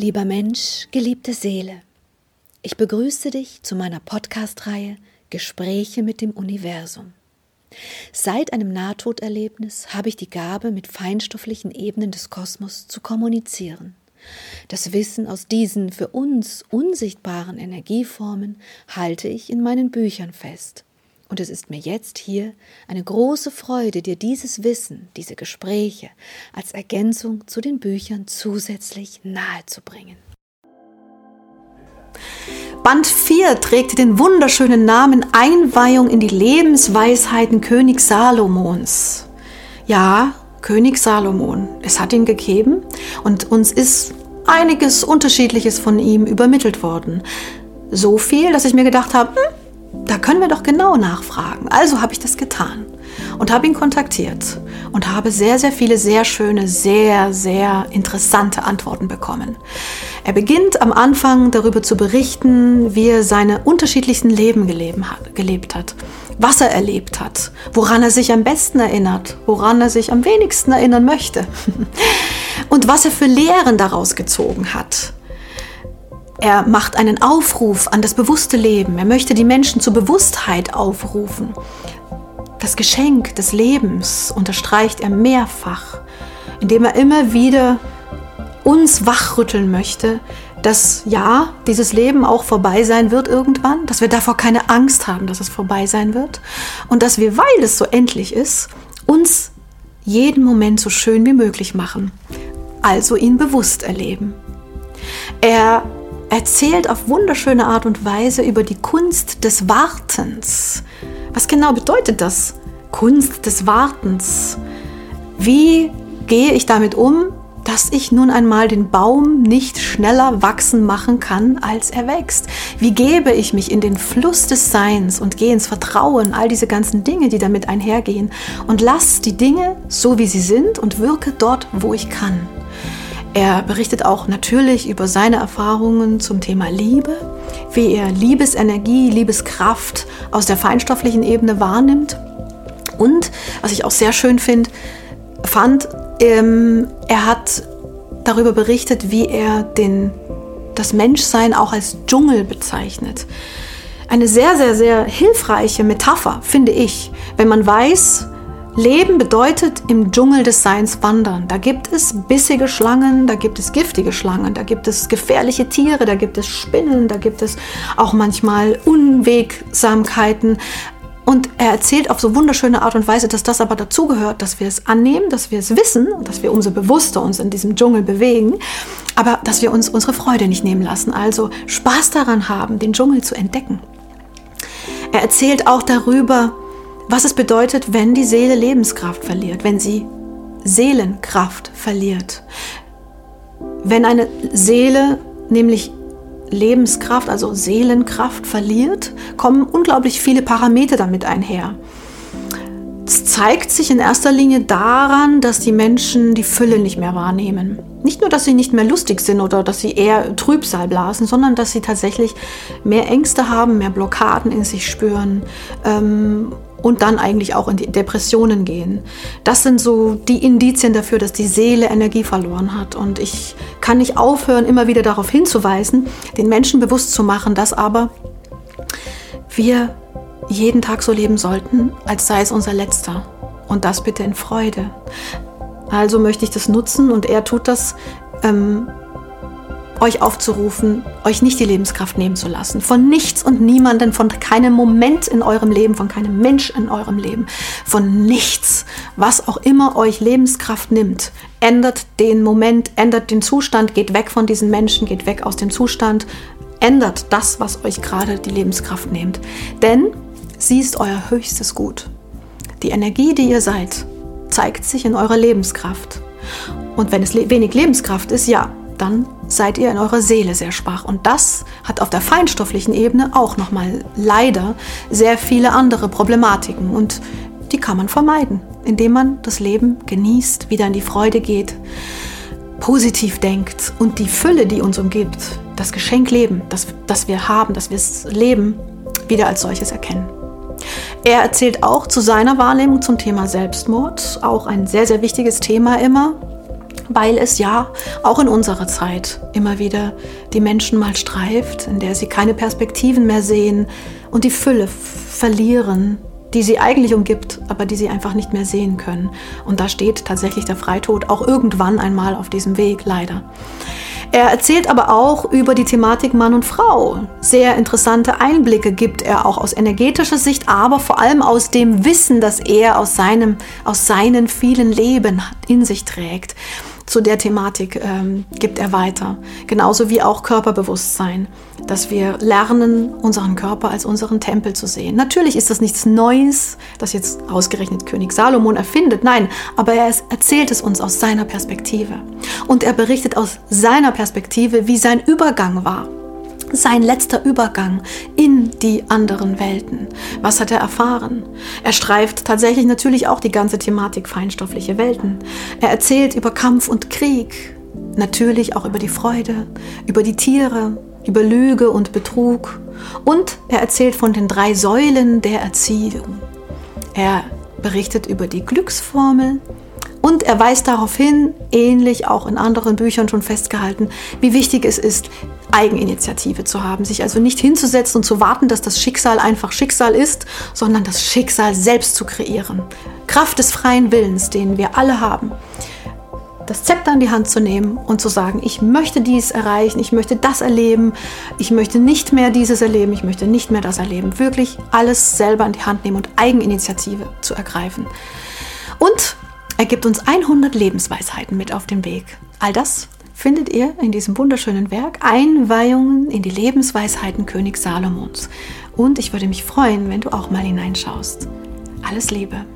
Lieber Mensch, geliebte Seele, ich begrüße dich zu meiner Podcast-Reihe Gespräche mit dem Universum. Seit einem Nahtoderlebnis habe ich die Gabe, mit feinstofflichen Ebenen des Kosmos zu kommunizieren. Das Wissen aus diesen für uns unsichtbaren Energieformen halte ich in meinen Büchern fest. Und es ist mir jetzt hier eine große Freude, dir dieses Wissen, diese Gespräche als Ergänzung zu den Büchern zusätzlich nahezubringen. Band 4 trägt den wunderschönen Namen Einweihung in die Lebensweisheiten König Salomons. Ja, König Salomon. Es hat ihn gegeben und uns ist einiges Unterschiedliches von ihm übermittelt worden. So viel, dass ich mir gedacht habe, hm, da können wir doch genau nachfragen. Also habe ich das getan und habe ihn kontaktiert und habe sehr, sehr viele sehr schöne, sehr, sehr interessante Antworten bekommen. Er beginnt am Anfang darüber zu berichten, wie er seine unterschiedlichsten Leben gelebt hat, was er erlebt hat, woran er sich am besten erinnert, woran er sich am wenigsten erinnern möchte und was er für Lehren daraus gezogen hat. Er macht einen Aufruf an das bewusste Leben. Er möchte die Menschen zur Bewusstheit aufrufen. Das Geschenk des Lebens unterstreicht er mehrfach, indem er immer wieder uns wachrütteln möchte, dass ja, dieses Leben auch vorbei sein wird irgendwann, dass wir davor keine Angst haben, dass es vorbei sein wird und dass wir, weil es so endlich ist, uns jeden Moment so schön wie möglich machen, also ihn bewusst erleben. Er erzählt auf wunderschöne Art und Weise über die Kunst des Wartens. Was genau bedeutet das? Kunst des Wartens. Wie gehe ich damit um, dass ich nun einmal den Baum nicht schneller wachsen machen kann, als er wächst? Wie gebe ich mich in den Fluss des Seins und gehe ins Vertrauen, all diese ganzen Dinge, die damit einhergehen, und lass die Dinge so, wie sie sind und wirke dort, wo ich kann? Er berichtet auch natürlich über seine Erfahrungen zum Thema Liebe, wie er Liebesenergie, Liebeskraft aus der feinstofflichen Ebene wahrnimmt. Und, was ich auch sehr schön find, fand, ähm, er hat darüber berichtet, wie er den, das Menschsein auch als Dschungel bezeichnet. Eine sehr, sehr, sehr hilfreiche Metapher, finde ich, wenn man weiß, Leben bedeutet im Dschungel des Seins wandern. Da gibt es bissige Schlangen, da gibt es giftige Schlangen, da gibt es gefährliche Tiere, da gibt es Spinnen, da gibt es auch manchmal Unwegsamkeiten. Und er erzählt auf so wunderschöne Art und Weise, dass das aber dazugehört, dass wir es annehmen, dass wir es wissen dass wir umso bewusster uns in diesem Dschungel bewegen, aber dass wir uns unsere Freude nicht nehmen lassen. Also Spaß daran haben, den Dschungel zu entdecken. Er erzählt auch darüber, was es bedeutet, wenn die Seele Lebenskraft verliert, wenn sie Seelenkraft verliert. Wenn eine Seele nämlich Lebenskraft, also Seelenkraft verliert, kommen unglaublich viele Parameter damit einher. Es zeigt sich in erster Linie daran, dass die Menschen die Fülle nicht mehr wahrnehmen. Nicht nur, dass sie nicht mehr lustig sind oder dass sie eher Trübsal blasen, sondern dass sie tatsächlich mehr Ängste haben, mehr Blockaden in sich spüren ähm, und dann eigentlich auch in die Depressionen gehen. Das sind so die Indizien dafür, dass die Seele Energie verloren hat. Und ich kann nicht aufhören, immer wieder darauf hinzuweisen, den Menschen bewusst zu machen, dass aber wir jeden Tag so leben sollten, als sei es unser letzter. Und das bitte in Freude. Also möchte ich das nutzen und er tut das ähm, euch aufzurufen, euch nicht die Lebenskraft nehmen zu lassen. Von nichts und niemanden, von keinem Moment in eurem Leben, von keinem Mensch in eurem Leben, von nichts, was auch immer euch Lebenskraft nimmt. Ändert den Moment, ändert den Zustand, geht weg von diesen Menschen, geht weg aus dem Zustand, ändert das, was euch gerade die Lebenskraft nimmt. Denn sie ist euer höchstes Gut. Die Energie, die ihr seid, zeigt sich in eurer Lebenskraft. Und wenn es wenig Lebenskraft ist, ja, dann seid ihr in eurer Seele sehr schwach. Und das hat auf der feinstofflichen Ebene auch nochmal leider sehr viele andere Problematiken. Und die kann man vermeiden, indem man das Leben genießt, wieder in die Freude geht, positiv denkt und die Fülle, die uns umgibt, das Geschenk Leben, das, das wir haben, dass wir es leben, wieder als solches erkennen. Er erzählt auch zu seiner Wahrnehmung zum Thema Selbstmord, auch ein sehr, sehr wichtiges Thema immer, weil es ja auch in unserer Zeit immer wieder die Menschen mal streift, in der sie keine Perspektiven mehr sehen und die Fülle verlieren, die sie eigentlich umgibt, aber die sie einfach nicht mehr sehen können. Und da steht tatsächlich der Freitod auch irgendwann einmal auf diesem Weg, leider. Er erzählt aber auch über die Thematik Mann und Frau. Sehr interessante Einblicke gibt er auch aus energetischer Sicht, aber vor allem aus dem Wissen, das er aus, seinem, aus seinen vielen Leben in sich trägt zu der Thematik ähm, gibt er weiter. Genauso wie auch Körperbewusstsein, dass wir lernen, unseren Körper als unseren Tempel zu sehen. Natürlich ist das nichts Neues, das jetzt ausgerechnet König Salomon erfindet, nein, aber er erzählt es uns aus seiner Perspektive. Und er berichtet aus seiner Perspektive, wie sein Übergang war sein letzter Übergang in die anderen Welten. Was hat er erfahren? Er streift tatsächlich natürlich auch die ganze Thematik feinstoffliche Welten. Er erzählt über Kampf und Krieg, natürlich auch über die Freude, über die Tiere, über Lüge und Betrug. Und er erzählt von den drei Säulen der Erziehung. Er berichtet über die Glücksformel, und er weist darauf hin, ähnlich auch in anderen Büchern schon festgehalten, wie wichtig es ist, Eigeninitiative zu haben, sich also nicht hinzusetzen und zu warten, dass das Schicksal einfach Schicksal ist, sondern das Schicksal selbst zu kreieren. Kraft des freien Willens, den wir alle haben. Das Zepter in die Hand zu nehmen und zu sagen, ich möchte dies erreichen, ich möchte das erleben, ich möchte nicht mehr dieses erleben, ich möchte nicht mehr das erleben. Wirklich alles selber in die Hand nehmen und Eigeninitiative zu ergreifen. Und er gibt uns 100 Lebensweisheiten mit auf den Weg. All das findet ihr in diesem wunderschönen Werk Einweihungen in die Lebensweisheiten König Salomons. Und ich würde mich freuen, wenn du auch mal hineinschaust. Alles Liebe.